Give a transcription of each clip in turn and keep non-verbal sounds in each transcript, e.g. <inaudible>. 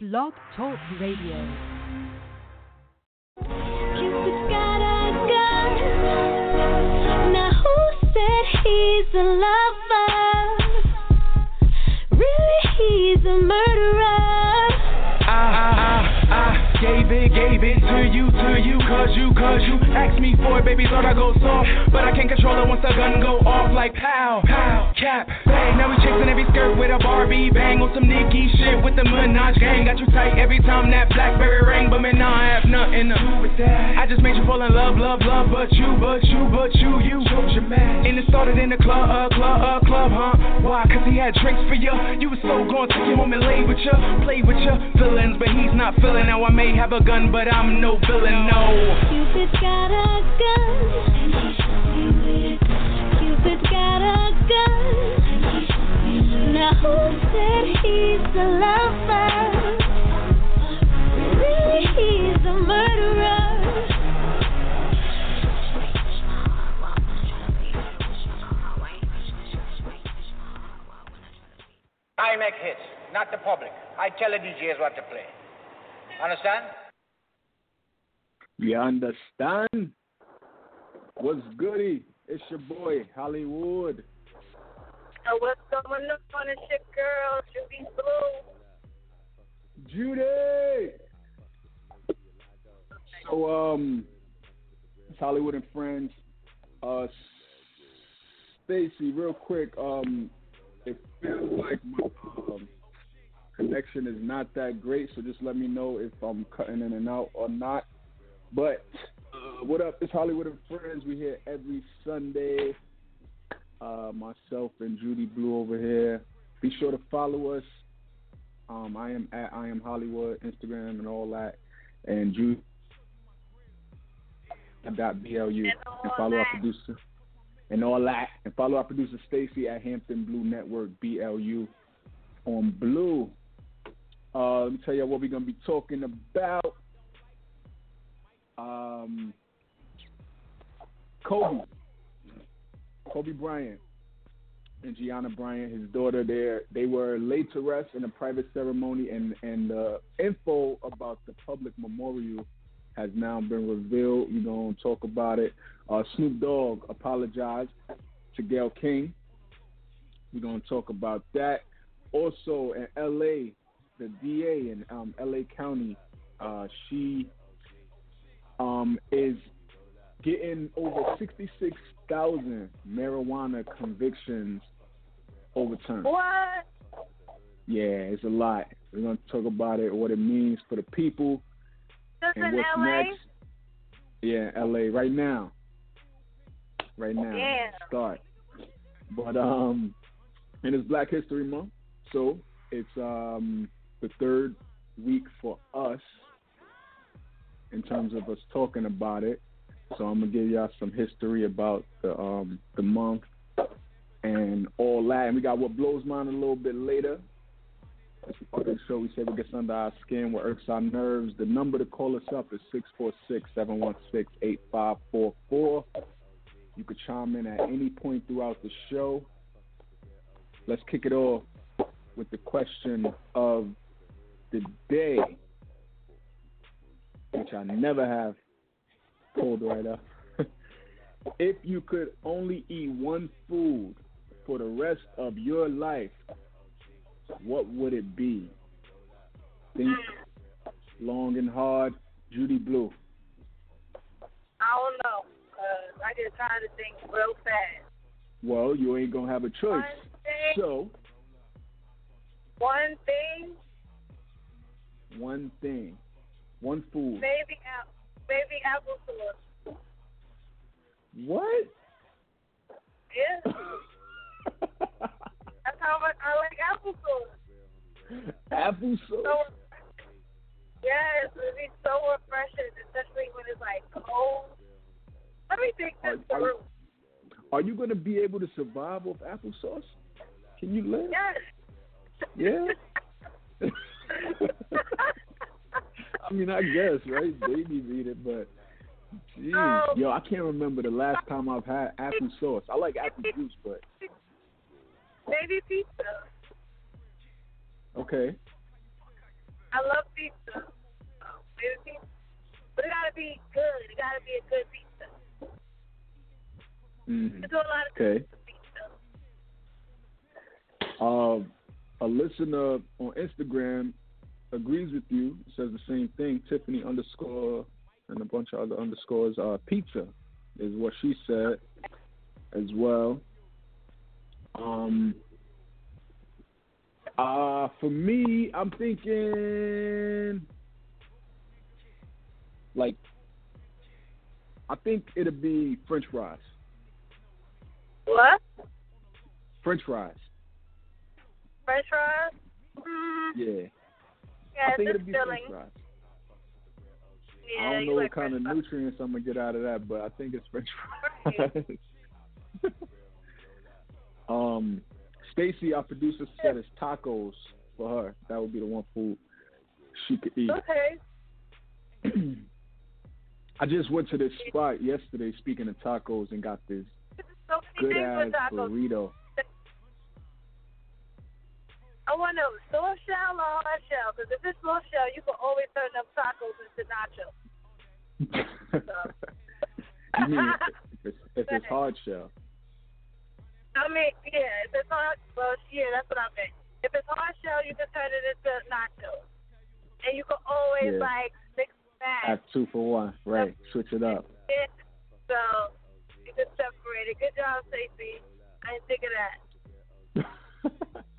Blog Talk Radio. He's a lover? Really, he's a murderer. Gave it, gave it to you, to you, cause you, cause you. Asked me for it, baby, thought I go soft, but I can't control it once the gun go off like pow, pow, cap, bang, now we chasing every skirt with a Barbie bang on some Nicki shit with the Minaj gang, got you tight every time that Blackberry ring, but man, I have nothing to do with that, I just made you fall in love, love, love, but you, but you, but you, you, and it started in the club, uh, club, uh, club, huh, why, cause he had drinks for you, you was so gone, took you home and lay with you, play with your feelings, but he's not feeling, now I may have a gun, but I'm no villain, no. Cupid's got a gun. Cupid's got a gun. Now who said he's a lover? Really, he's a murderer. I make hits, not the public. I tell the DJs what to play. Understand? You understand? What's goody? It's your boy, Holliewood. So what's going on? It's your girl, Judy Blu. Judy! So, um, it's Holliewood and Friends. Uh, Stacy, real quick, um, it feels like my um, connection is not that great, so just let me know if I'm cutting in and out or not. But uh, what up? It's Holliewood and Friends. We here every Sunday. Uh, myself and Judy Blu over here. Be sure to follow us. Um, I am at I am Holliewood Instagram and all that, and Judy dot blu and follow our producer and all that, and follow our producer Stacy at Hampton Blu Network BLU on Blue. Uh, let me tell you what we're gonna be talking about. Um, Kobe, Kobe Bryant, and Gianna Bryant, his daughter. There, they were laid to rest in a private ceremony, and and uh, info about the public memorial has now been revealed. We're gonna talk about it. Uh, Snoop Dogg apologized to Gayle King. We're gonna talk about that. Also in L.A., the DA in um, L.A. County, uh, she um, is getting over 66,000 marijuana convictions overturned. What? Yeah, it's a lot. We're going to talk about it, what it means for the people, This and in what's LA? next. Yeah, LA, right now. Right now. Yeah. Start. But, um, and it's Black History Month, so it's um the third week for us in terms of us talking about it. So I'm gonna give y'all some history about the um the month and all that. And we got what blows mine a little bit later. That's part of the show. We say what gets under our skin, what irks our nerves. The number to call us up is 646-716-8544. You could chime in at any point throughout the show. Let's kick it off with the question of the day, which I never have pulled right up. <laughs> if you could only eat one food for the rest of your life, what would it be? Think long and hard. Judy Blu. I don't know. Cause I get tired of things real fast. Well, you ain't gonna have a choice. One So, one thing, one thing, one food. Baby apple, maybe applesauce. What? Yeah, <laughs> that's how much I like applesauce. Apple So, sauce. yes, it'd be so refreshing, especially when it's like cold. Let me think this Are- are- Are you gonna be able to survive off applesauce? Can you live? Yes. Yeah. <laughs> <laughs> I mean, I guess, right? Babies eat it, but geez, Oh. yo, I can't remember the last time I've had apple sauce. I like apple juice, but Maybe pizza. okay. I love pizza. Oh, favorite pizza. But it gotta be good. It gotta be a good pizza. Mm. I do a lot of Okay. pizza. Uh, a listener on Instagram agrees with you. Says the same thing. Tiffany underscore and a bunch of other underscores. Uh, pizza is what she said as well. Um. Uh, for me, I'm thinking like I think it'll be French fries. What? French fries. French fries? Mm, Yeah. Yeah, I think it'll be filling. French fries. Yeah, I don't you know what like kind of French nutrients I'm gonna get out of that, but I think it's French fries. <laughs> um, Stacy, our producer, said it's tacos for her. That would be the one food she could eat. Okay. <clears throat> I just went to this spot yesterday. Speaking of tacos, and got this So good ass tacos. burrito. I want to know soft shell or hard shell, because if it's soft shell, you can always turn them tacos into nachos. <laughs> you mean <laughs> if it's, if it's hard shell? I mean, yeah, if it's hard, well, yeah, that's what I meant. If it's hard shell, you can turn it into nachos. And you can always, Yeah. like, mix Have that. two for one, right? Switch it up. So, you can separate it. Good job, Stacey. I didn't think of that. <laughs>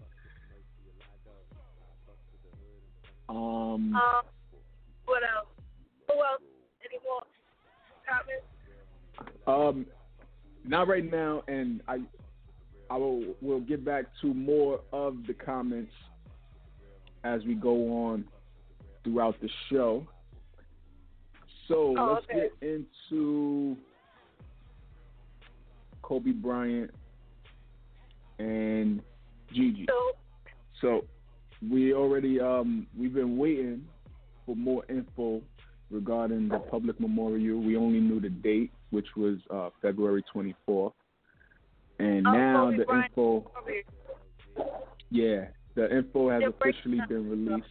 um, Um, what else? Who else? Any more comments? um, not right now, and I, I will will get back to more of the comments as we go on throughout the show. So Oh, let's okay. get into Kobe Bryant and Gigi. So, So we already um we've been waiting for more info regarding the public memorial. We only knew the date, which was uh February 24th. And Oh, now the Bryant. info, yeah, the info has officially been released.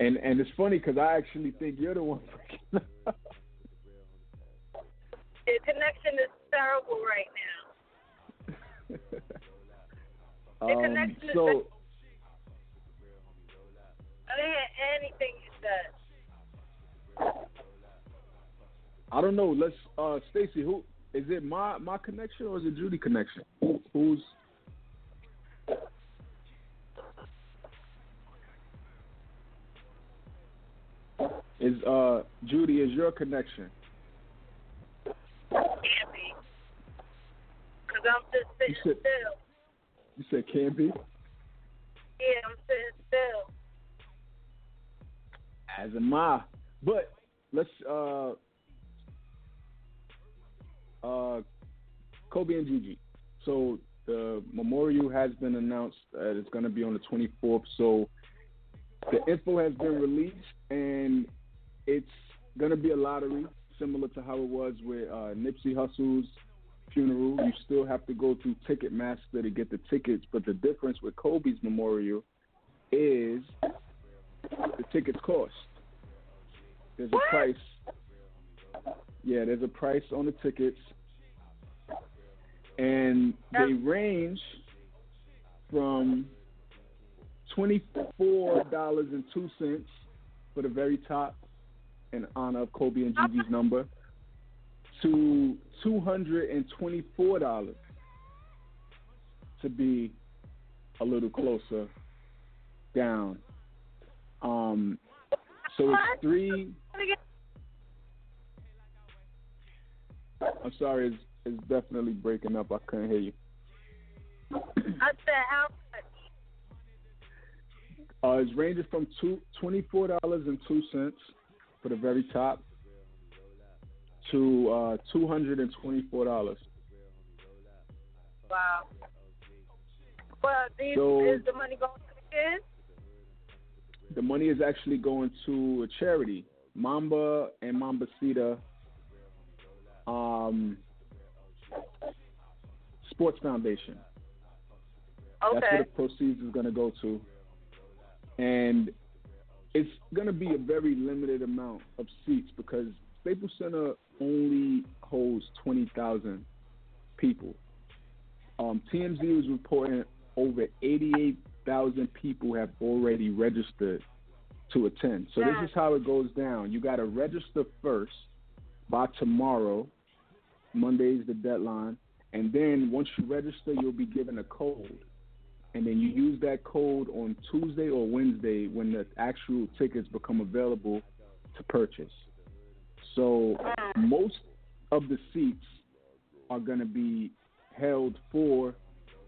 And and it's funny because I actually think you're the one <laughs> breaking up. the connection is terrible right now. <laughs> The um, connection is so I hear anything you said. I don't know. Let's uh Stacy, who is it my my connection or is it Judy connection? Who, who's is uh Judy is your connection? Can't be. Because I'm just sitting You said- still. You said can't be. Yeah, I'm sitting. As am I. But let's uh uh Kobe and Gigi. So the memorial has been announced. It's going to be on the 24th. So the info has been released, and it's going to be a lottery, similar to how it was with uh, Nipsey Hussle's funeral. You still have to go through Ticketmaster to get the tickets, but the difference with Kobe's memorial is the tickets cost. There's a price. Yeah, there's a price on the tickets, and they range from twenty four dollars and two cents for the very top, in honor of Kobe and Gigi's number, to two hundred and twenty four dollars to be a little closer down. Um, so it's three. I'm sorry, it's, it's definitely breaking up. I couldn't hear you. I said, how much? Uh, it's ranging from two twenty four dollars and two cents for the very top to uh, two hundred and twenty four dollars. Wow. Well, these, So- is the money going to the kids? The money is actually going to a charity, Mamba and Mambacita um, Sports Foundation. Okay. That's where the proceeds is going to go to. And it's going to be a very limited amount of seats because Staples Center only holds 20,000 people. Um, TMZ was reporting over 88,000 people have already registered to attend. So this is how it goes down. You got to register first by tomorrow. Monday is the deadline. And then once you register, you'll be given a code. And then you use that code on Tuesday or Wednesday when the actual tickets become available to purchase. So most of the seats are going to be held for,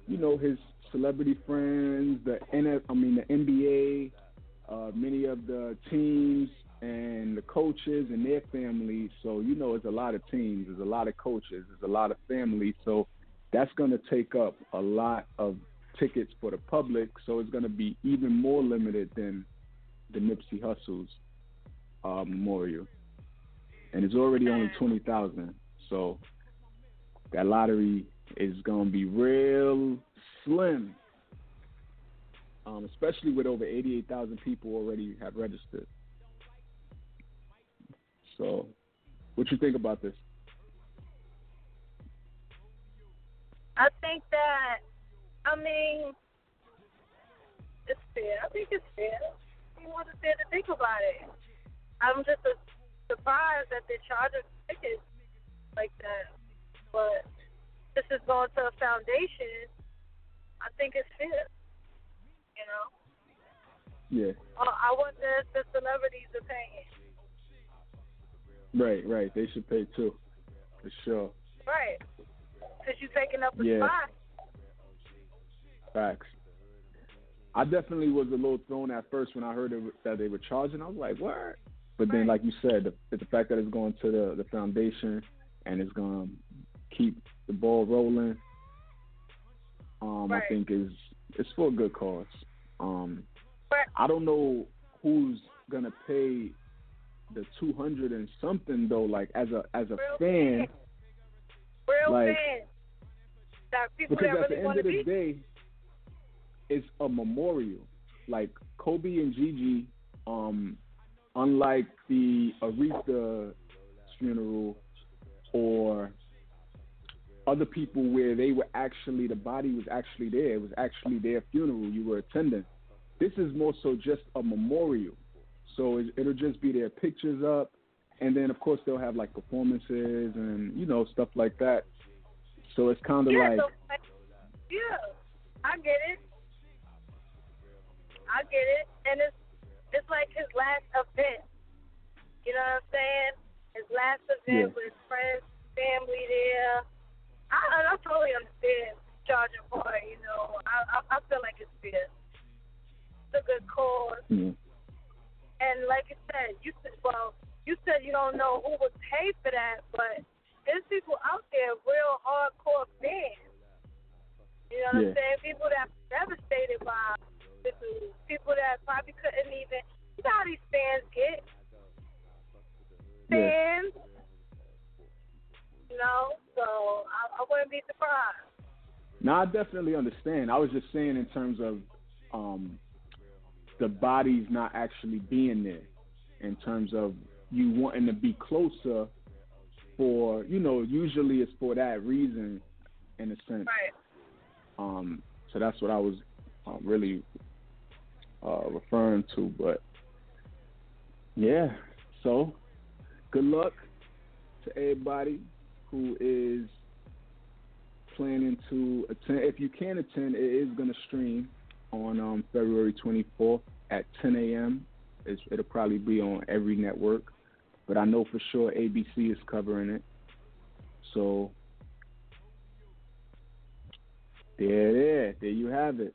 you know, his celebrity friends, the NF, I mean the NBA, uh, many of the teams and the coaches and their families. So you know, it's a lot of teams, there's a lot of coaches, there's a lot of families. So that's going to take up a lot of tickets for the public. So it's going to be even more limited than the Nipsey Hussle's uh, memorial, and it's already only twenty thousand. So that lottery is going to be real slim, um, especially with over 88,000 people already have registered. So, what you think about this? I think that, I mean, it's fair. I think it's fair. You want to fair to think about it. I'm just uh, surprised that they're charging tickets like that. But this is going to a foundation. I think it's fair. You know? Yeah. Uh, I want if the celebrities are paying. Right, right. They should pay too, for sure. Right. Because you're taking up a Yeah. spot. Facts. I definitely was a little thrown at first when I heard it, that they were charging. I was like, "What?" But then, like you said, the, the fact that it's going to the, the foundation and it's going to keep the ball rolling, um, Right. I think is it's for a good cause. Um, Right. I don't know who's gonna pay the two hundred and something though. Like as a as a Real fan, Real Like- people because that at the end of the be. day, it's a memorial. Like Kobe and Gigi, um, unlike the Aretha funeral or other people where they were actually the body was actually there. It was actually their funeral. You were attending. This is more so just a memorial. So it, it'll just be their pictures up, and then of course they'll have like performances and you know stuff like that. So it's kind of yeah, like so, yeah, I get it. I get it, and it's it's like his last event. You know what I'm saying? His last event Yeah. with friends, family there. I I totally understand charging for it. You know, I I, I feel like it's fair. It's a good cause. yeah. And like you said, you said, well, you said you don't know who would pay for that, but there's people out there, real hardcore fans. You know what Yeah. I'm saying? People that are devastated by the news. People that probably couldn't even. You know how these fans get? Yeah. You know, so I, I wouldn't be surprised. No, I definitely understand. I was just saying in terms of um, the bodies not actually being there, in terms of you wanting to be closer for, you know, usually it's for that reason, in a sense. Right. Um, so that's what I was uh, really uh, referring to. But yeah, so good luck to everybody who is planning to attend. If you can attend, it is going to stream on um, February 24th at 10 a.m. It's, it'll probably be on every network, but I know for sure ABC is covering it. So there, there, there you have it.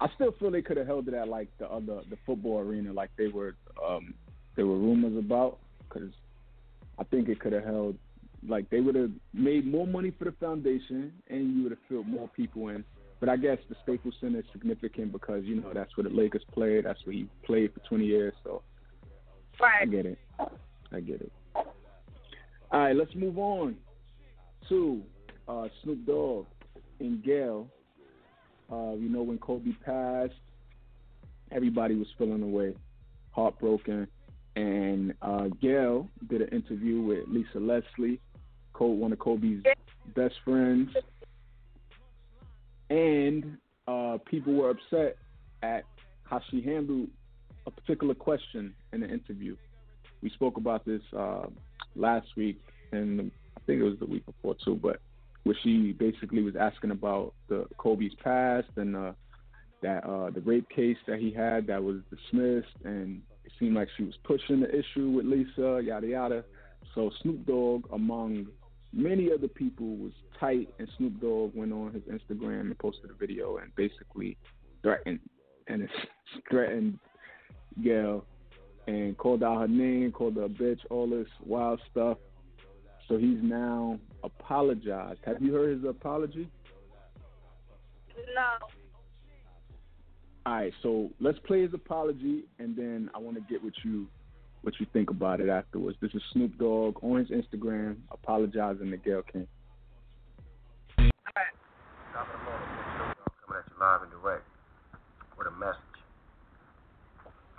I still feel they could have held it at like the other the football arena, like they were um there were rumors about, because I think it could have held like they would have made more money for the foundation, and you would have filled more people in. But I guess the Staples Center is significant because you know that's where the Lakers played. That's where he played for 20 years. So I get it. I get it. All right, let's move on to uh, Snoop Dogg and Gayle. Uh, you know, when Kobe passed, everybody was feeling away, heartbroken. And uh, Gayle did an interview with Lisa Leslie, one of Kobe's best friends. And uh, people were upset at how she handled a particular question in the interview. We spoke about this uh, last week, and I think it was the week before too, but where she basically was asking about the Kobe's past and uh, that uh, the rape case that he had that was dismissed, and it seemed like she was pushing the issue with Lisa, yada yada. So Snoop Dogg, among many other people, was tight, and Snoop Dogg went on his Instagram and posted a video and basically threatened and <laughs> threatened Gayle and called out her name, called her a bitch, all this wild stuff. So he's now apologized. Have you heard his apology? No. All right, so let's play his apology, and then I want to get what you what you think about it afterwards. This is Snoop Dogg on his Instagram apologizing to Gayle King. All right. Coming at you live and direct with a message.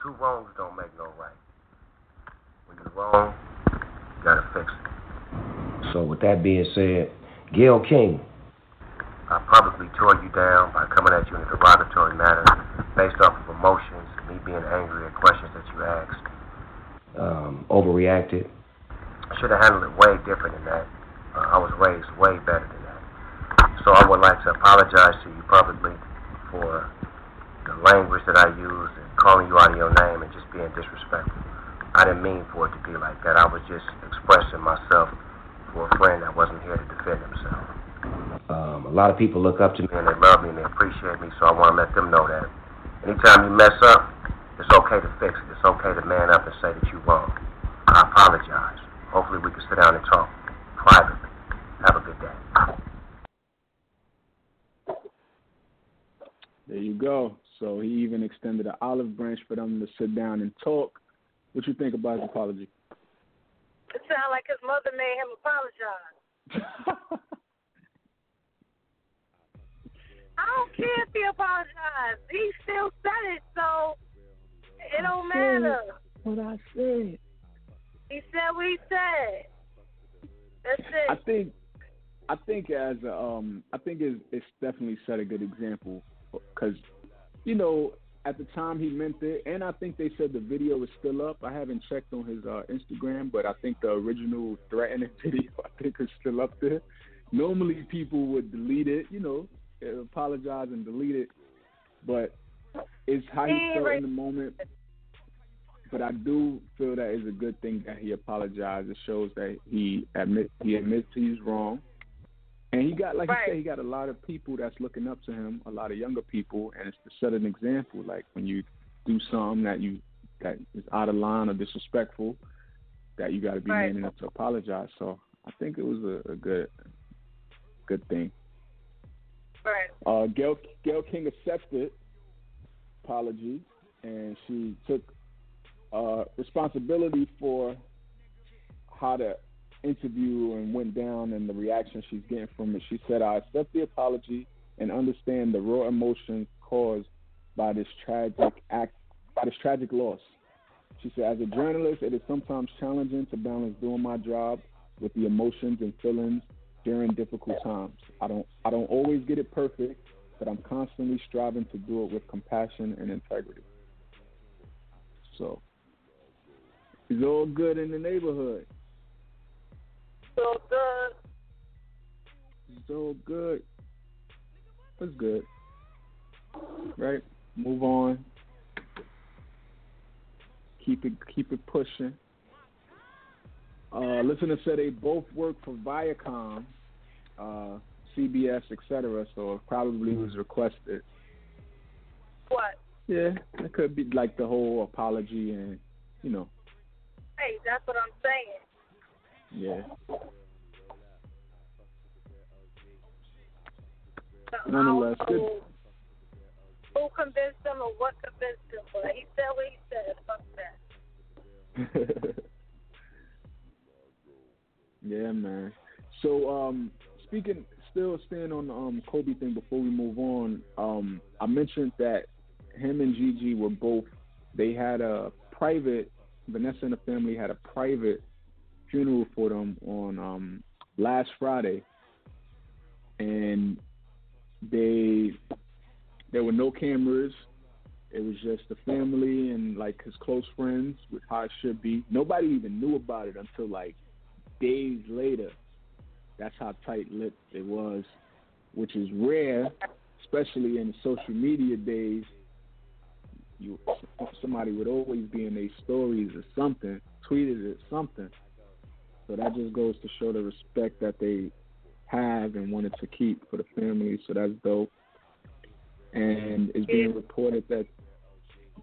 Two wrongs don't make no right. When you're wrong, you gotta fix it. So with that being said, Gayle King, I publicly tore you down by coming at you in a derogatory manner based off of emotions, me being angry at questions that you asked. Um, overreacted. I should have handled it way different than that. Uh, I was raised way better than that. So I would like to apologize to you publicly for the language that I used and calling you out of your name and just being disrespectful. I didn't mean for it to be like that. I was just expressing myself for a friend that wasn't here to defend himself. Um, a lot of people look up to me and they love me and they appreciate me, so I want to let them know that anytime you mess up, it's okay to fix it. It's okay to man up and say that you're wrong. I apologize. Hopefully we can sit down and talk privately. Have a good day. There you go. So he even extended an olive branch for them to sit down and talk. What you think about his apology? It sounds like his mother made him apologize. <laughs> I don't care if he apologized. He still said it, so it don't matter. What I said. He said what he said. That's it. I think I think as um I think it's, it's definitely set a good example because you know at the time he meant it, and I think they said the video is still up. I haven't checked on his uh, Instagram, but I think the original threatening <laughs> video I think is still up there. Normally people would delete it, you know, Uh, apologize and delete it, but it's how he felt in the moment. But I do feel that it's a good thing that he apologized. It shows that he admit he admits he's wrong, and he got like right. you said, he got a lot of people that's looking up to him, a lot of younger people, and it's to set an example. Like when you do something that you that is out of line or disrespectful, that you got to be right. man enough to apologize. So I think it was a, a good good thing. Right. Uh, Gayle, Gayle King accepted apology, and she took uh, responsibility for how the interview and went down and the reaction she's getting from it. She said, "I accept the apology and understand the raw emotions caused by this tragic act, by this tragic loss." She said, "As a journalist, it is sometimes challenging to balance doing my job with the emotions and feelings during difficult times. I don't I don't always get it perfect, but I'm constantly striving to do it with compassion and integrity. So it's all good in the neighborhood. So good. It's all good. It's good. Right? Move on. Keep it keep it pushing. Uh, listener said they both work for Viacom, uh, CBS, etc. So it probably was requested. What? Yeah, it could be like the whole apology and you know. Hey, that's what I'm saying. Yeah. Nonetheless, I Who convinced him or what convinced him? But he said what he said. Fuck that. <laughs> yeah, man. So, um, speaking still staying on the um, Kobe thing before we move on. Um, I mentioned that him and Gigi were both. They had a private. Vanessa and the family had a private funeral for them on um, last Friday, and they there were no cameras. It was just the family and like his close friends, with how it should be. Nobody even knew about it until like days later. That's how tight lipped it was, which is rare, especially in social media days. You somebody would always be in their stories or something, tweeted it something. So that just goes to show the respect that they have and wanted to keep for the family. So that's dope. And it's being reported that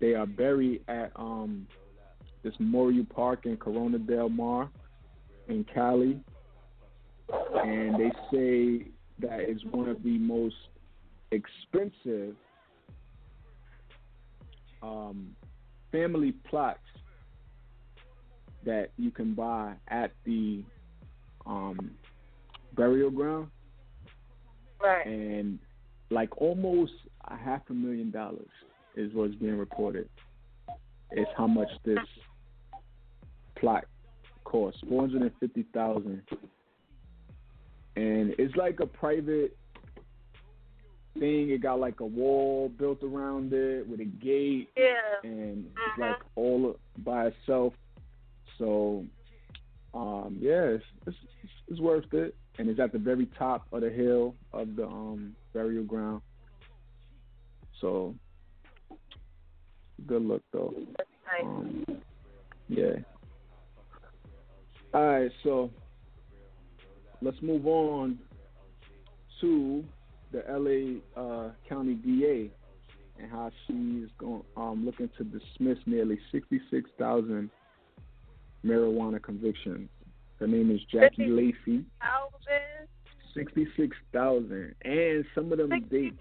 they are buried at um this Memorial Park in Corona Del Mar in Cali. And they say that is one of the most expensive um, family plots that you can buy at the um, burial ground. Right. And like almost a half a million dollars is what's being reported. Is how much this plot costs. Four hundred and fifty thousand. And it's like a private thing. It got like a wall built around it with a gate Yeah. and it's Mhm. like all by itself. So, um, yeah, it's, it's it's worth it, and it's at the very top of the hill of the um burial ground. So, good look though. That's nice. Um, yeah. All right, so let's move on to the LA uh, County DA and how she's going um, looking to dismiss nearly 66,000 marijuana convictions. Her name is Jackie Lacey. Thousand, 66,000, and some of them dates.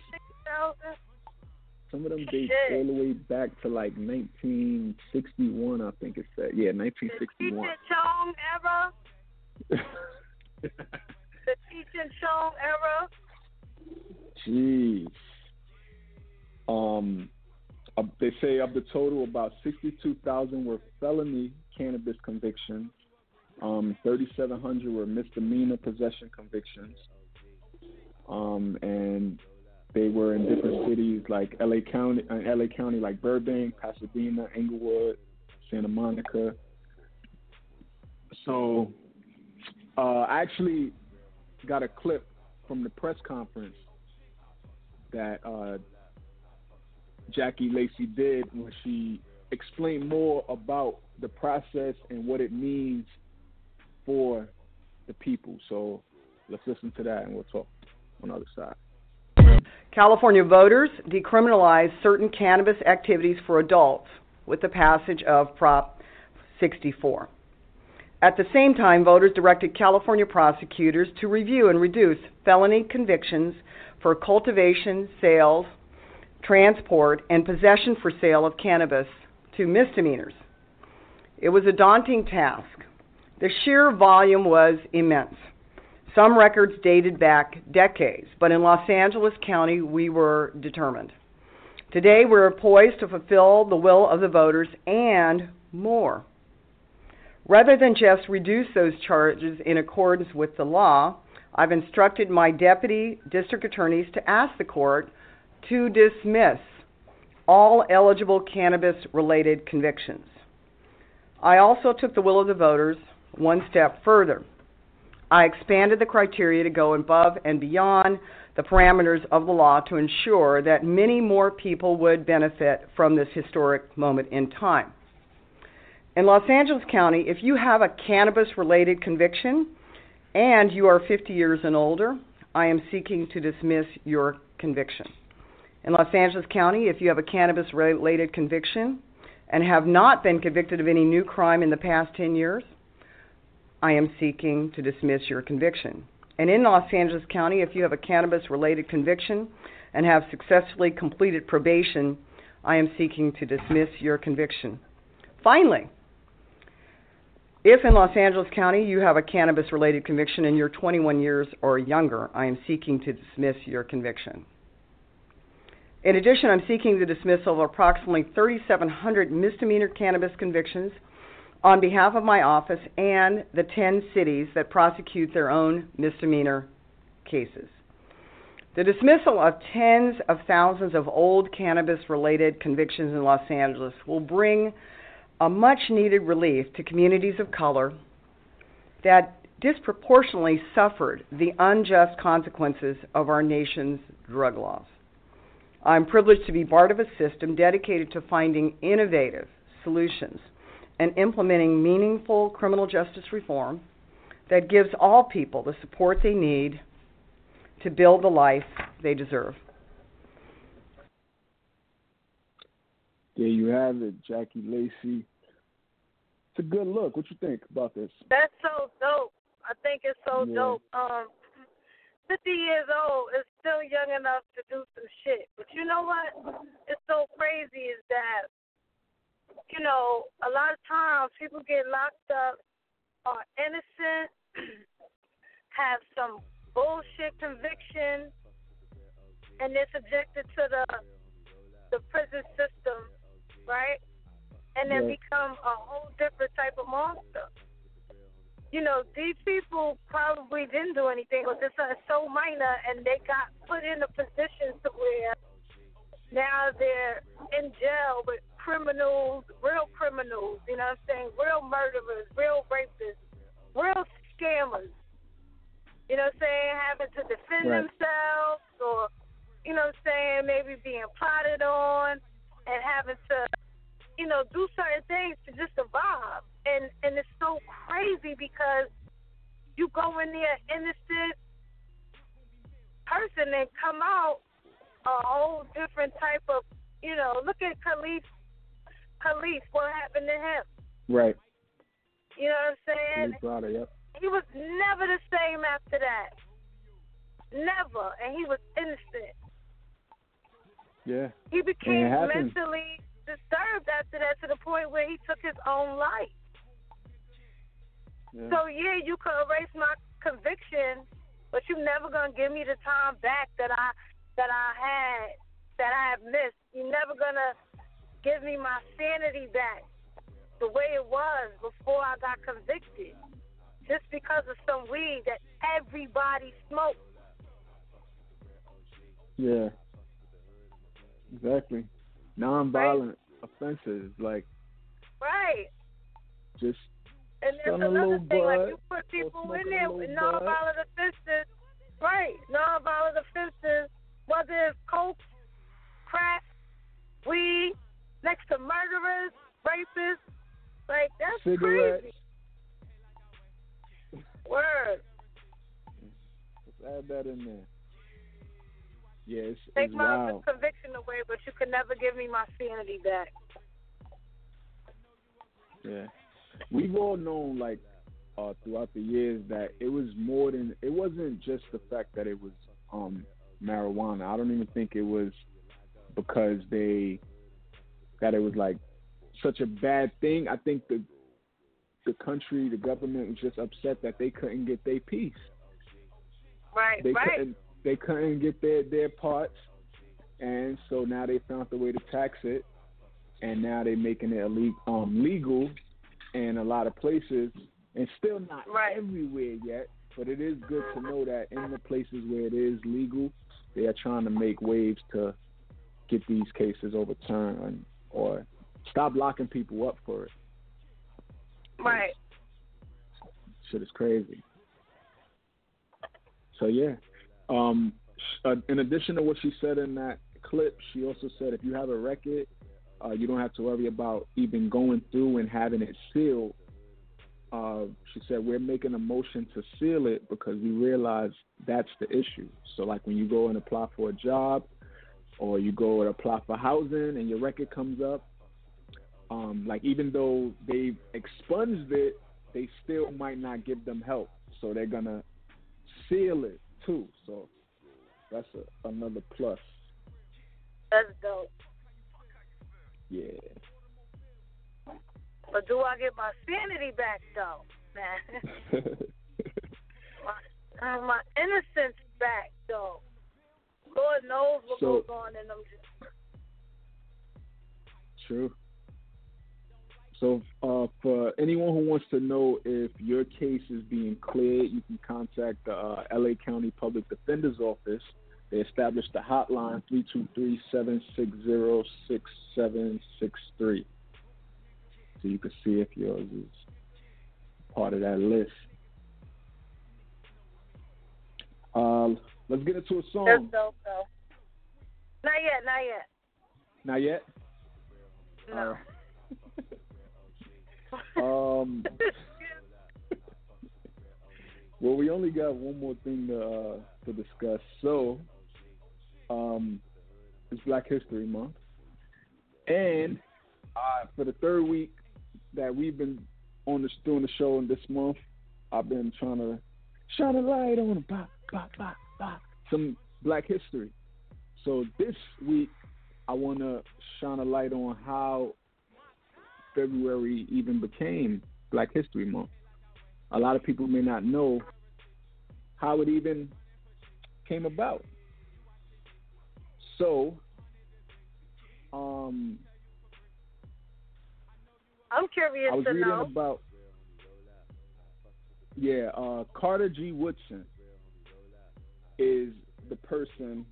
Some of them date Shit. all the way back to like 1961, I think it said. Yeah, 1961. The Cheech 1961. and Chong era. <laughs> The Cheech and Chong era. Jeez. Um, uh, they say of the total, about 62,000 were felony cannabis convictions. Um, 3,700 were misdemeanor possession convictions. Um, and they were in different cities like LA County, uh, LA County like Burbank, Pasadena, Inglewood, Santa Monica. So, uh, I actually got a clip from the press conference that uh, Jackie Lacey did when she explained more about the process and what it means for the people. So let's listen to that and we'll talk on the other side. California voters decriminalized certain cannabis activities for adults with the passage of Prop 64. At the same time, voters directed California prosecutors to review and reduce felony convictions for cultivation, sales, transport, and possession for sale of cannabis to misdemeanors. It was a daunting task. The sheer volume was immense. Some records dated back decades, but in Los Angeles County, we were determined. Today, we're poised to fulfill the will of the voters and more. Rather than just reduce those charges in accordance with the law, I've instructed my deputy district attorneys to ask the court to dismiss all eligible cannabis related convictions. I also took the will of the voters one step further. I expanded the criteria to go above and beyond the parameters of the law to ensure that many more people would benefit from this historic moment in time. In Los Angeles County, if you have a cannabis related conviction and you are 50 years and older, I am seeking to dismiss your conviction. In Los Angeles County, if you have a cannabis related conviction and have not been convicted of any new crime in the past 10 years, I am seeking to dismiss your conviction. And in Los Angeles County, if you have a cannabis related conviction and have successfully completed probation, I am seeking to dismiss your conviction. Finally, If in Los Angeles County you have a cannabis related conviction and you're 21 years or younger, I am seeking to dismiss your conviction. In addition, I'm seeking the dismissal of approximately 3,700 misdemeanor cannabis convictions on behalf of my office and the 10 cities that prosecute their own misdemeanor cases. The dismissal of tens of thousands of old cannabis related convictions in Los Angeles will bring a much needed relief to communities of color that disproportionately suffered the unjust consequences of our nation's drug laws. I'm privileged to be part of a system dedicated to finding innovative solutions and implementing meaningful criminal justice reform that gives all people the support they need to build the life they deserve. There you have it, Jackie Lacey. It's a good look. What you think about this? That's so dope. I think it's so Yeah. dope. Um, 50 years old is still young enough to do some shit. But you know what? It's so crazy is that, you know, a lot of times people get locked up, are innocent, <clears throat> have some bullshit conviction, and they're subjected to the the prison system, right? And then Right. become a whole different type of monster you know, these people probably didn't do anything, but this is so minor, and they got put in a position to where now they're in jail with criminals, real criminals, you know what I'm saying? Real murderers, real rapists, real scammers. You know what I'm saying? Having to defend Right. themselves or, you know what I'm saying, maybe being plotted on and having to, you know, do certain things to just survive. And and it's so crazy because you go in there innocent person and come out a whole different type of you know, look at Kalief Kalief, what happened to him? Right. You know what I'm saying? Browder, yep. He was never the same after that. Never. And he was innocent. Yeah. He became And it happens. mentally disturbed after that to the point where he took his own life. yeah. So yeah, you could erase my conviction, but you're never gonna give me the time back that I that I had that I have missed. You're never gonna give me my sanity back the way it was before I got convicted. Just because of some weed that everybody smoked. Yeah. Exactly. Nonviolent offenses, like Right. just And there's another little thing, like you put people in there with bud. nonviolent offenses, right? Nonviolent offenses, whether it's coke, crack, weed, next to murderers, rapists, like that's Cigarettes. crazy. Word. let's add that in there. Yeah, it's, Take it's my wild. conviction away, but you can never give me my sanity back. Yeah. We've all known like uh throughout the years that it was more than it wasn't just the fact that it was um marijuana. I don't even think it was because they that it was like such a bad thing. I think the the country, the government was just upset that they couldn't get their piece. Right, They right. couldn't they couldn't get their their parts and so now they found the way to tax it and now they're making it illegal um legal in a lot of places and still not Right. everywhere yet but it is good to know that in the places where it is legal they are trying to make waves to get these cases overturned or stop locking people up for it Right. shit is crazy so yeah um uh, in addition to what she said in that clip she also said if you have a record uh, you don't have to worry about even going through and having it sealed uh, she said we're making a motion to seal it because we realize that's the issue. So like when you go and apply for a job, or you go and apply for housing, and your record comes up, um, like even though they've expunged it, they still might not give them help. So they're gonna seal it too. So that's a, another plus. That's dope. Yeah. But do I get my sanity back though, man? <laughs> <laughs> my, my innocence back though. Lord knows what So- goes on in them. True. So, uh, for anyone who wants to know if your case is being cleared, you can contact the uh, LA County Public Defender's Office. They established the hotline 323-760-6763. So you can see if yours is part of that list. Um, let's get into a That's song. dope though. Not yet, not yet. Not yet. No. <laughs> Um, <laughs> well, we only got one more thing to uh, to discuss. So, um, it's Black History Month, and uh, for the third week that we've been on this doing the show in this month, I've been trying to shine a light on bah, bah, bah, bah, some Black history. So this week, I want to shine a light on how February even became Black History Month. A lot of people may not know how it even came about. So, um, I'm curious I was to reading know. about, yeah, uh, Carter G. Woodson is the person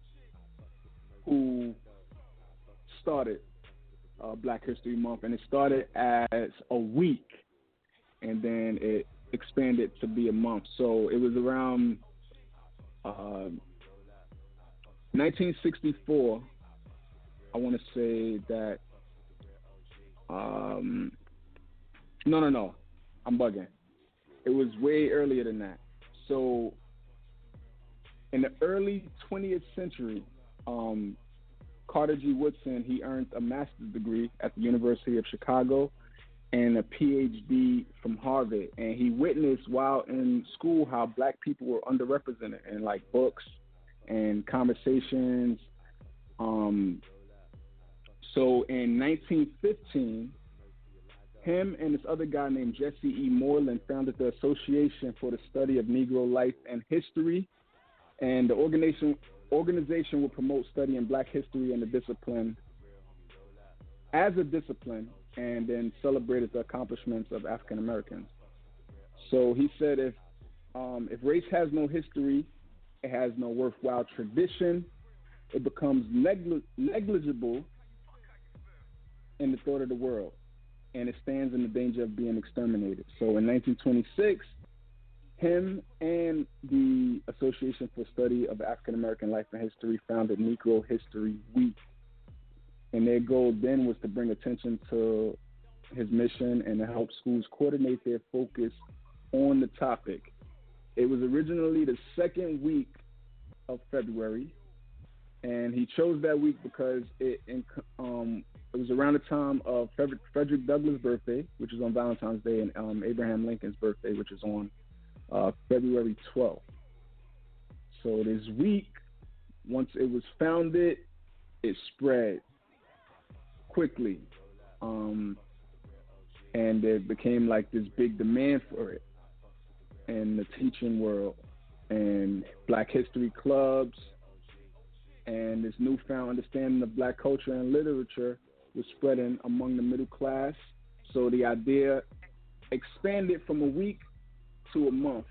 who started uh, Black History Month, and it started as a week, and then it expanded to be a month. So it was around uh, 1964. I want to say that. Um, no, no, no. I'm bugging. It was way earlier than that. So in the early 20th century, um, Carter G. Woodson, he earned a master's degree at the University of Chicago and a PhD from Harvard. And he witnessed while in school how black people were underrepresented in like books and conversations. Um, so in 1915, him and this other guy named Jesse E. Moorland founded the Association for the Study of Negro Life and History. And the organization organization will promote studying black history and the discipline as a discipline and then celebrated the accomplishments of African Americans. So he said if um, if race has no history, it has no worthwhile tradition, it becomes negli- negligible in the thought of the world, and it stands in the danger of being exterminated. So in 1926, him and the Association for Study of African American Life and History founded Negro History Week. And their goal then was to bring attention to his mission and to help schools coordinate their focus on the topic. It was originally the second week of February, and he chose that week because it um, it was around the time of Frederick, Douglass' birthday, which is on Valentine's Day, and um, Abraham Lincoln's birthday, which is on uh, February 12th. So this week, once it was founded, it spread quickly, um, and it became like this big demand for it in the teaching world, and Black History clubs, and this newfound understanding of Black culture and literature was spreading among the middle class. So the idea expanded from a week to a month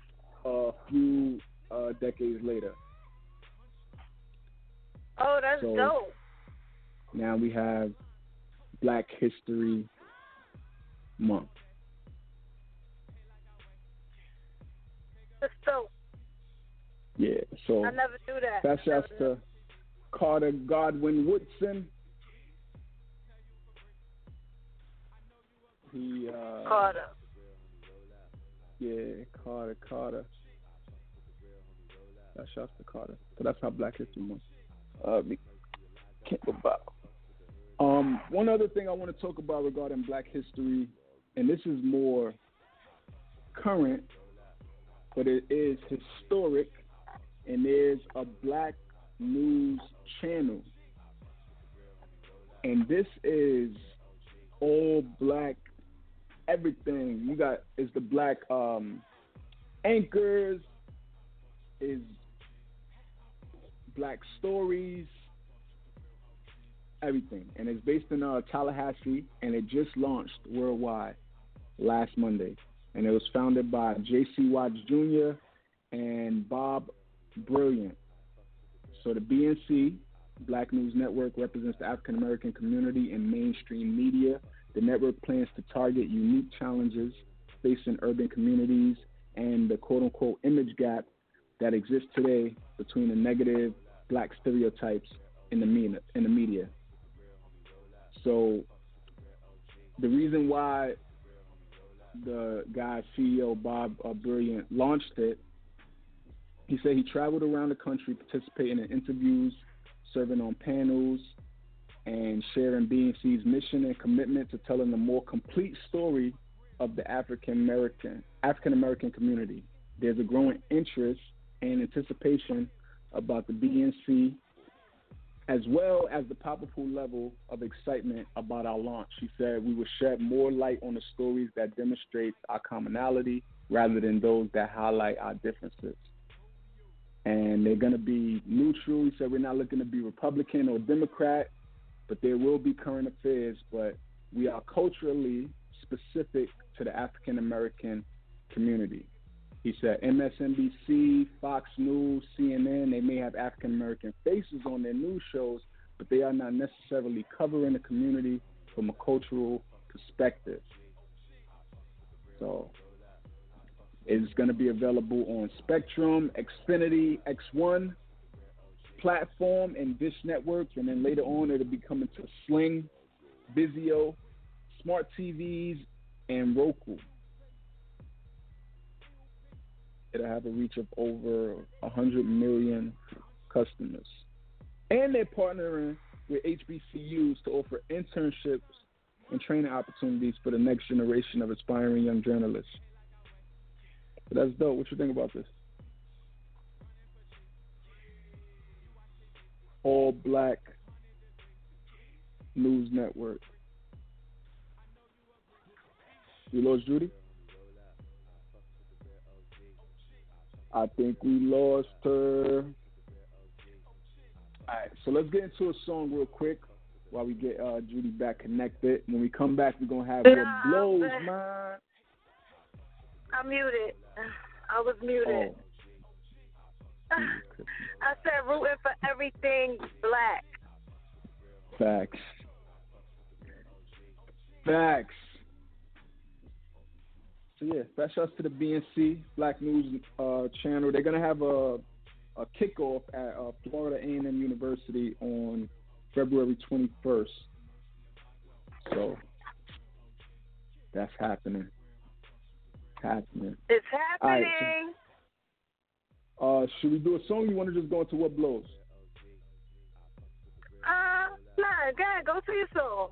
a few uh, decades later. Oh, that's So- dope. Now we have Black History Month. That's dope. Yeah, so I never do that. that's just to Carter Godwin Woodson. He uh Carter. Yeah, Carter, Carter. That's shouts to Carter. So that's how Black History Month uh, be- came about. Um, one other thing I want to talk about regarding Black history, and this is more current, but it is historic, and there's a Black news channel, and this is all Black everything. You got is the black um, anchors, is black stories, everything, and it's based in uh, Tallahassee, and it just launched worldwide last Monday, and it was founded by J.C. Watts Jr. and Bob Brillante. So the BNC, Black News Network, represents the African American community in mainstream media. The network plans to target unique challenges facing urban communities and the quote unquote image gap that exists today between the negative black stereotypes in the media. In the media. So the reason why the guy CEO Bob uh, Brillante launched it, he said he traveled around the country participating in interviews, serving on panels, and sharing BNC's mission and commitment to telling a more complete story of the African American African American community. There's a growing interest and anticipation about the BNC as well as the powerful level of excitement about our launch. She said we will shed more light on the stories that demonstrate our commonality rather than those that highlight our differences. And they're going to be neutral. He said we're not looking to be Republican or Democrat, but there will be current affairs. But we are culturally specific to the African American community. He said MSNBC, Fox News, CNN, they may have African American faces on their news shows, but they are not necessarily covering the community from a cultural perspective. So it's going to be available on Spectrum, Xfinity, X1 platform, and Dish networks, and then later on it'll be coming to Sling, Vizio, smart TVs, and Roku it'll have a reach of over 100 million customers. And they're partnering with HBCUs to offer internships and training opportunities for the next generation of aspiring young journalists. But that's dope. What you think about this? All black news network. You lost Judy? I think we lost her. All right, so let's get into a song real quick while we get uh, Judy back connected. When we come back, we're gonna have what blows mine. I'm muted. I was muted. Oh. <laughs> I said rooting for everything black. Facts. Facts. So yeah, best shouts to the BNC Black News uh, channel. They're gonna have a a kickoff at uh, Florida A&M University on February 21st. So that's happening. Happening. It's happening. Uh, should we do a song? You want to just go into what blows? Uh, nah, go ahead, go to your song.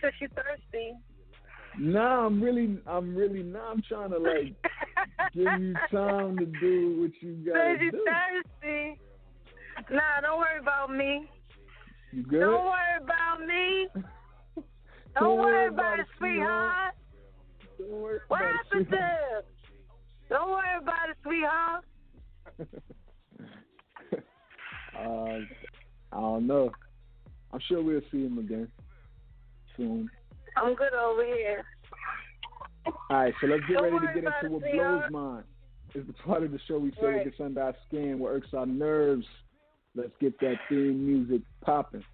Cause you thirsty. Nah, I'm really, I'm really not. I'm trying to like <laughs> give you time to do what you gotta you do. thirsty. Nah, don't worry about me. You good? Don't worry about me. <laughs> Don't, Don't worry about about it, sweetheart. Don't worry What about happened to. Don't worry about it, sweetheart. <laughs> uh, I don't know. I'm sure we'll see him again soon. I'm good over here. All right, so let's get Don't ready to get into what blows mine. It's the part of the show we say Right. gets under our skin, what irks our nerves. Let's get that theme music popping.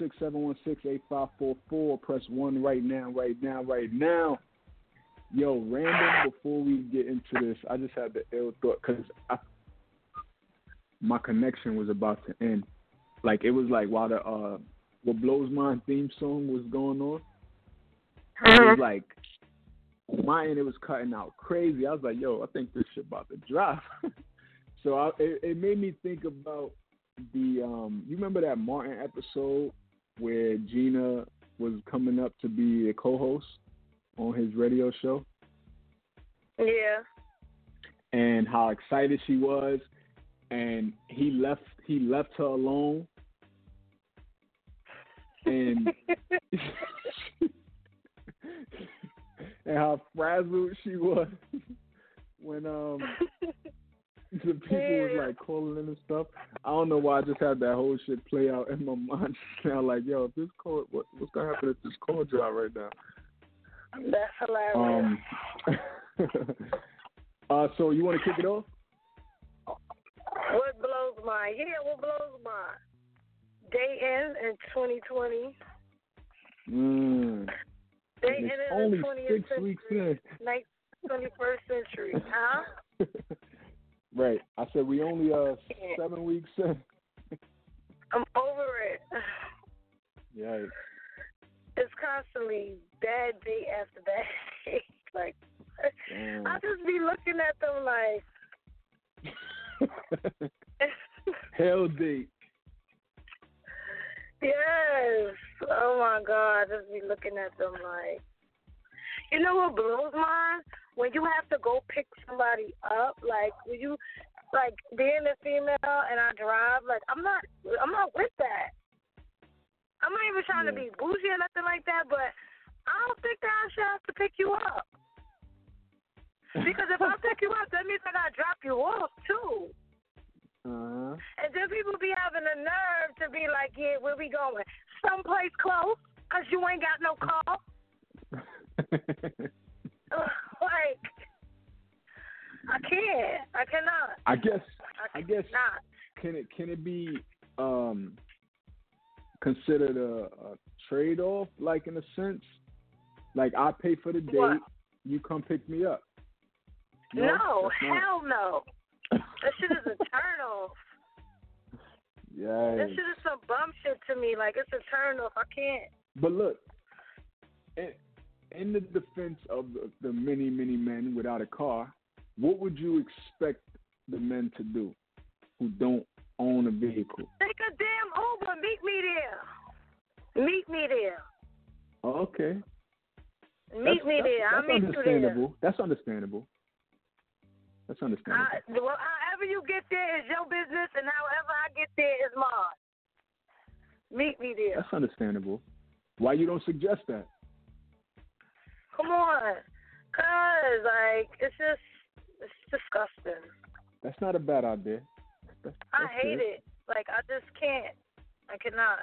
646-716-8544. Press one right now, right now, right now. Yo, random. Before we get into this, I just had the ill thought because my connection was about to end. Like it was like while the uh, what blows my theme song was going on. It was like my end, it was cutting out crazy. I was like, yo, I think this shit about to drop. <laughs> so I, it, it made me think about the um. You remember that Martin episode where Gina was coming up to be a co-host on his radio show? Yeah. and how excited she was and he left he left her alone and <laughs> <laughs> and how frazzled she was when um <laughs> <laughs> the people was like calling in and stuff. I don't know why I just had that whole shit play out in my <laughs> mind now. Like, yo, if this call, what, what's gonna happen if this call drop right now? That's hilarious. Um, <laughs> uh, so you want to kick it off? what blows my yeah, what blows my day in in 2020. Mm. Day And ended in only the 20th six century. weeks in. 21st century, huh? Right. I said we only uh seven weeks in. <laughs> I'm over it. <sighs> Yeah. It's constantly bad day after bad day. <laughs> like Damn. I just be looking at them like <laughs> Hell date. Yes. Oh my God. I just be looking at them like you know what blows mine? When you have to go pick somebody up, like when you like being a female and I drive, like I'm not I'm not with that. I'm not even trying to be bougie or nothing like that, but I don't think that I should have to pick you up. Because if I pick you up, that means I gotta drop you off too. Uh And then people be having the nerve to be like, yeah, where we going? Someplace close, because you ain't got no car. <laughs> <laughs> Like, I can't. I cannot. I guess I I guess Not. can it can it be um considered a, a trade off, like in a sense? Like I pay for the date, What? you come pick me up. No, not- hell no. That shit is a <laughs> turn off. Yeah. That shit is some bum shit to me. Like, it's a turn off. I can't. But look, in the defense of the, the many, many men without a car, what would you expect the men to do who don't own a vehicle? Take a damn Uber. Meet me there. Meet me there. Okay. Meet that's, me that's, there. I'll That's meet you there. understandable. That's understandable. That's understandable. I, well, however you get there is your business, and however I get there is mine. Meet me there. That's understandable. Why you don't suggest that? Come on, cause like it's just it's disgusting. That's not a bad idea. That's, I hate good. it. Like I just can't. I cannot.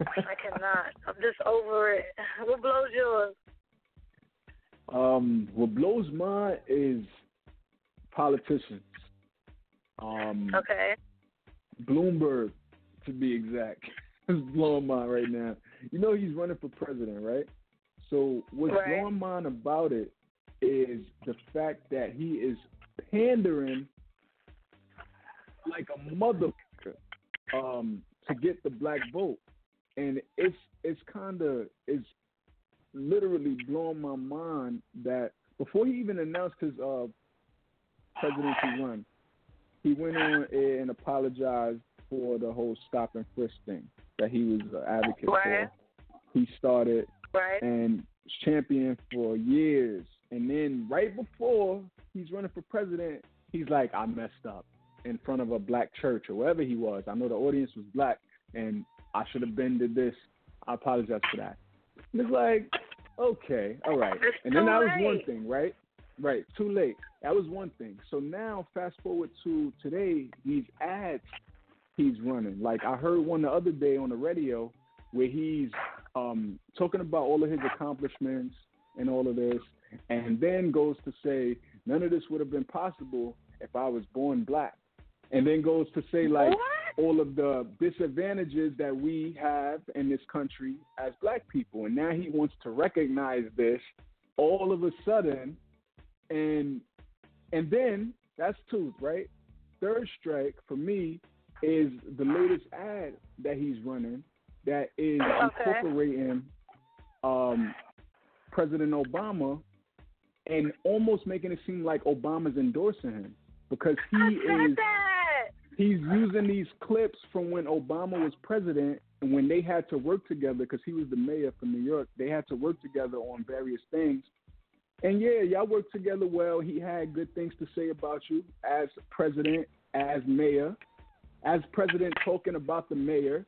I cannot. <laughs> I'm just over it. What blows yours? Um, what blows mine is politicians. Um, Okay. Bloomberg, to be exact, <laughs> is blowing mine right now. You know he's running for president, right? So what's Right. blowing mine about it is the fact that he is pandering like a mother um, to get the black vote, and it's it's kind of it's literally blowing my mind that before he even announced his uh, presidency run, he went on air and apologized for the whole stop and frisk thing that he was an advocate for. He started Right. and champion for years, and then right before he's running for president, he's like, "I messed up." In front of a black church or wherever he was. I know the audience was black, and I should have been to this. I apologize for that. And it's like, okay, all right. It's And then that was one thing, right? Right, too late. That was one thing. So now, fast forward to today, these ads he's running. Like I heard one the other day on the radio where he's um, talking about all of his accomplishments and all of this, and then goes to say none of this would have been possible if I was born black, and then goes to say like what? all of the disadvantages that we have in this country as black people. And now he wants to recognize this all of a sudden and and then that's two, right? Third strike for me is the latest ad that he's running that is Okay. incorporating um, President Obama and almost making it seem like Obama's endorsing him because he is that. he's using these clips from when Obama was president and when they had to work together because he was the mayor for New York. They had to work together on various things. And yeah, y'all worked together well. He had good things to say about you as president, as mayor, as president talking about the mayor.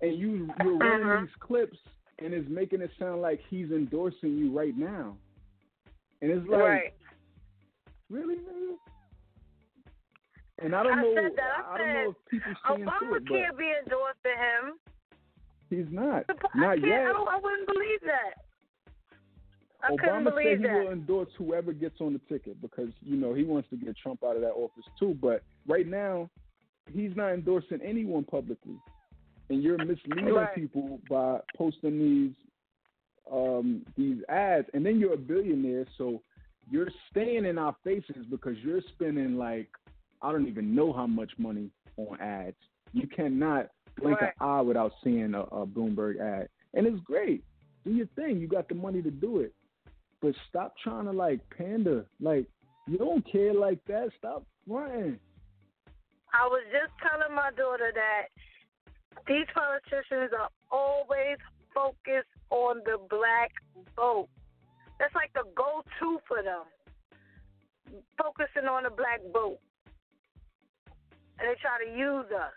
And you you're running Mhm. these clips and it's making it sound like he's endorsing you right now. And it's like right. Really? And I don't I know. said that. I I don't know if people seeing through Obama it, but can't be endorsing him. he's not. I Not can't, yet. I, I wouldn't believe that. I Obama said he that. will endorse whoever gets on the ticket because you know he wants to get Trump out of that office too. But right now, he's not endorsing anyone publicly, and you're misleading Right. people by posting these um, these ads. And then you're a billionaire, so you're staying in our faces because you're spending like I don't even know how much money on ads. You cannot blink Right. an eye without seeing a, a Bloomberg ad, and it's great. Do your thing. You got the money to do it, but stop trying to like pander. Like you don't care like that. Stop fronting. I was just telling my daughter that these politicians are always focused on the black vote. That's like the go-to for them. Focusing on the black vote. And they try to use us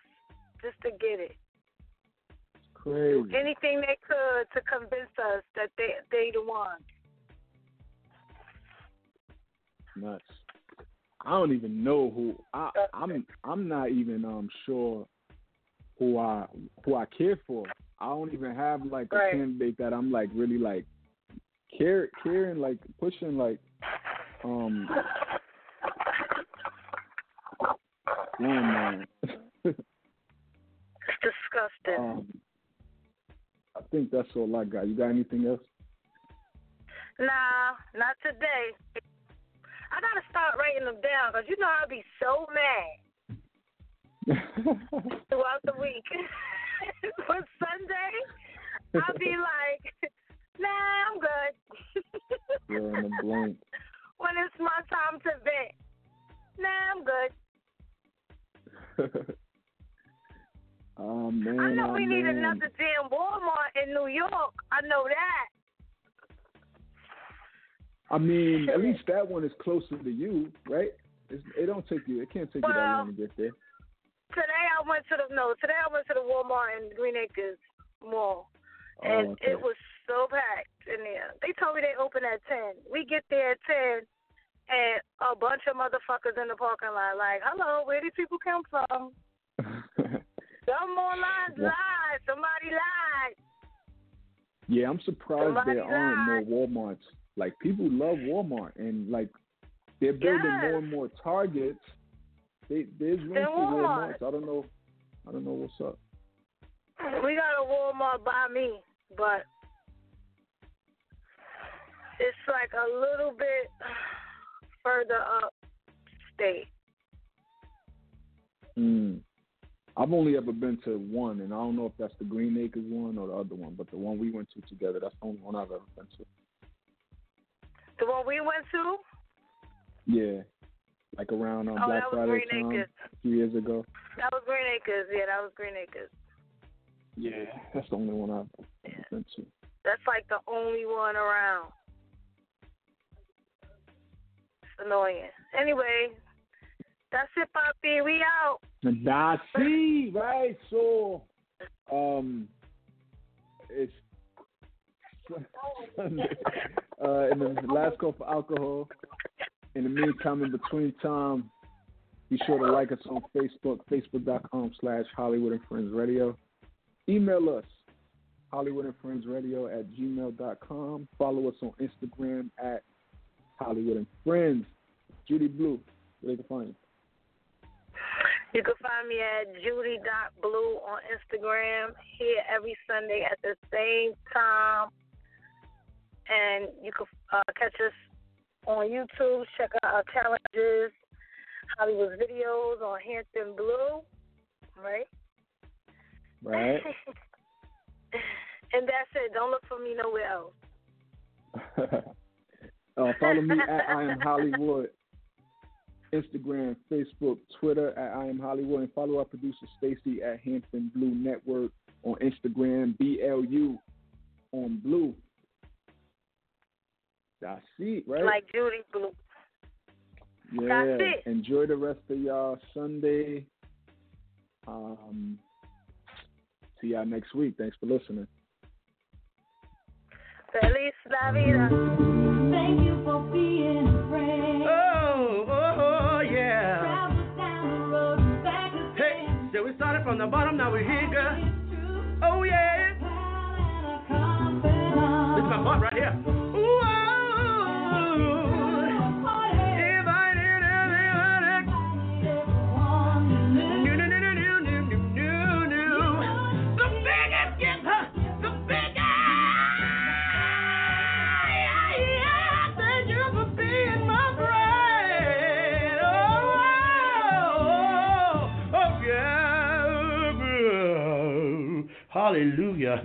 just to get it. It's crazy. Anything they could to convince us that they they the one. nuts. I don't even know who I I'm I'm not even um sure who I who I care for. I don't even have like a candidate that I'm like really like care caring like pushing like um <laughs> oh man. It's disgusting. um I think that's all I got. You got anything else? Nah, not today. I gotta start writing them down because you know I'll be so mad <laughs> throughout the week. <laughs> For Sunday, I'll be like, Nah, I'm good. You're in a blank. <laughs> when it's my time to vent, Nah, I'm good. oh man. I know oh, we need another damn Walmart in New York. I know that. I mean, at least that one is closer to you, right? It's, it don't take you. It can't take you that long to get there. Today I went to the no. Today I went to the Walmart in Green Acres Mall, oh, and Oh, okay. it was so packed in there. They told me they open at ten. We get there at ten, and a bunch of motherfuckers in the parking lot. Like, hello, where these people come from? <laughs> Some more lines Yeah. lied. Somebody lied. yeah, I'm surprised Somebody there aren't more Walmarts. Like people love Walmart, and like they're building Yes. more and more Targets. They, there's room for. Walmarts. I don't know. I don't know what's up. We got a Walmart by me, but it's like a little bit further up state. Mm. I've only ever been to one, and I don't know if that's the Green Acres one or the other one, but the one we went to together, that's the only one I've ever been to. The one we went to? Yeah, like around on Oh, Black Friday Green time Acres. a few years ago. That was Green Acres. Yeah, that was Green Acres. Yeah, that's the only one I've ever been to. That's like the only one around. It's annoying. Anyway, that's it, Poppy. We out. <laughs> I see, right? So, um, it's. <laughs> Uh, in the last call for alcohol. In the meantime, in between time, be sure to like us on Facebook, facebook.com slash Holliewood and Friends Radio. Email us, Holliewood and Friends Radio at gmail.com. Follow us on Instagram at Holliewood and Friends. Judy Blu, where can find you. You can find me at judy.blu on Instagram here every Sunday at the same time. And you can uh, catch us on YouTube. Check out our challenges, Holliewood videos on Hampton Blu. Right? Right. <laughs> and that's it. Don't look for me nowhere else. <laughs> uh, follow me at I am <laughs> Holliewood. Instagram, Facebook, Twitter at I am Holliewood, and follow our producer Stacy at Hampton Blu Network on Instagram, BLU on Blue. That's it, right? Like Judy Blu. Yeah. That's it. Enjoy the rest of y'all Sunday. Um, see y'all next week. Thanks for listening. Feliz la vida. Thank you for being a friend. Oh, oh, oh, yeah. Travel down the road and back Hey, again. so we started from the bottom, now we're here, girl. Oh, yeah. Proud and a confidant. This is my part right here. Hallelujah.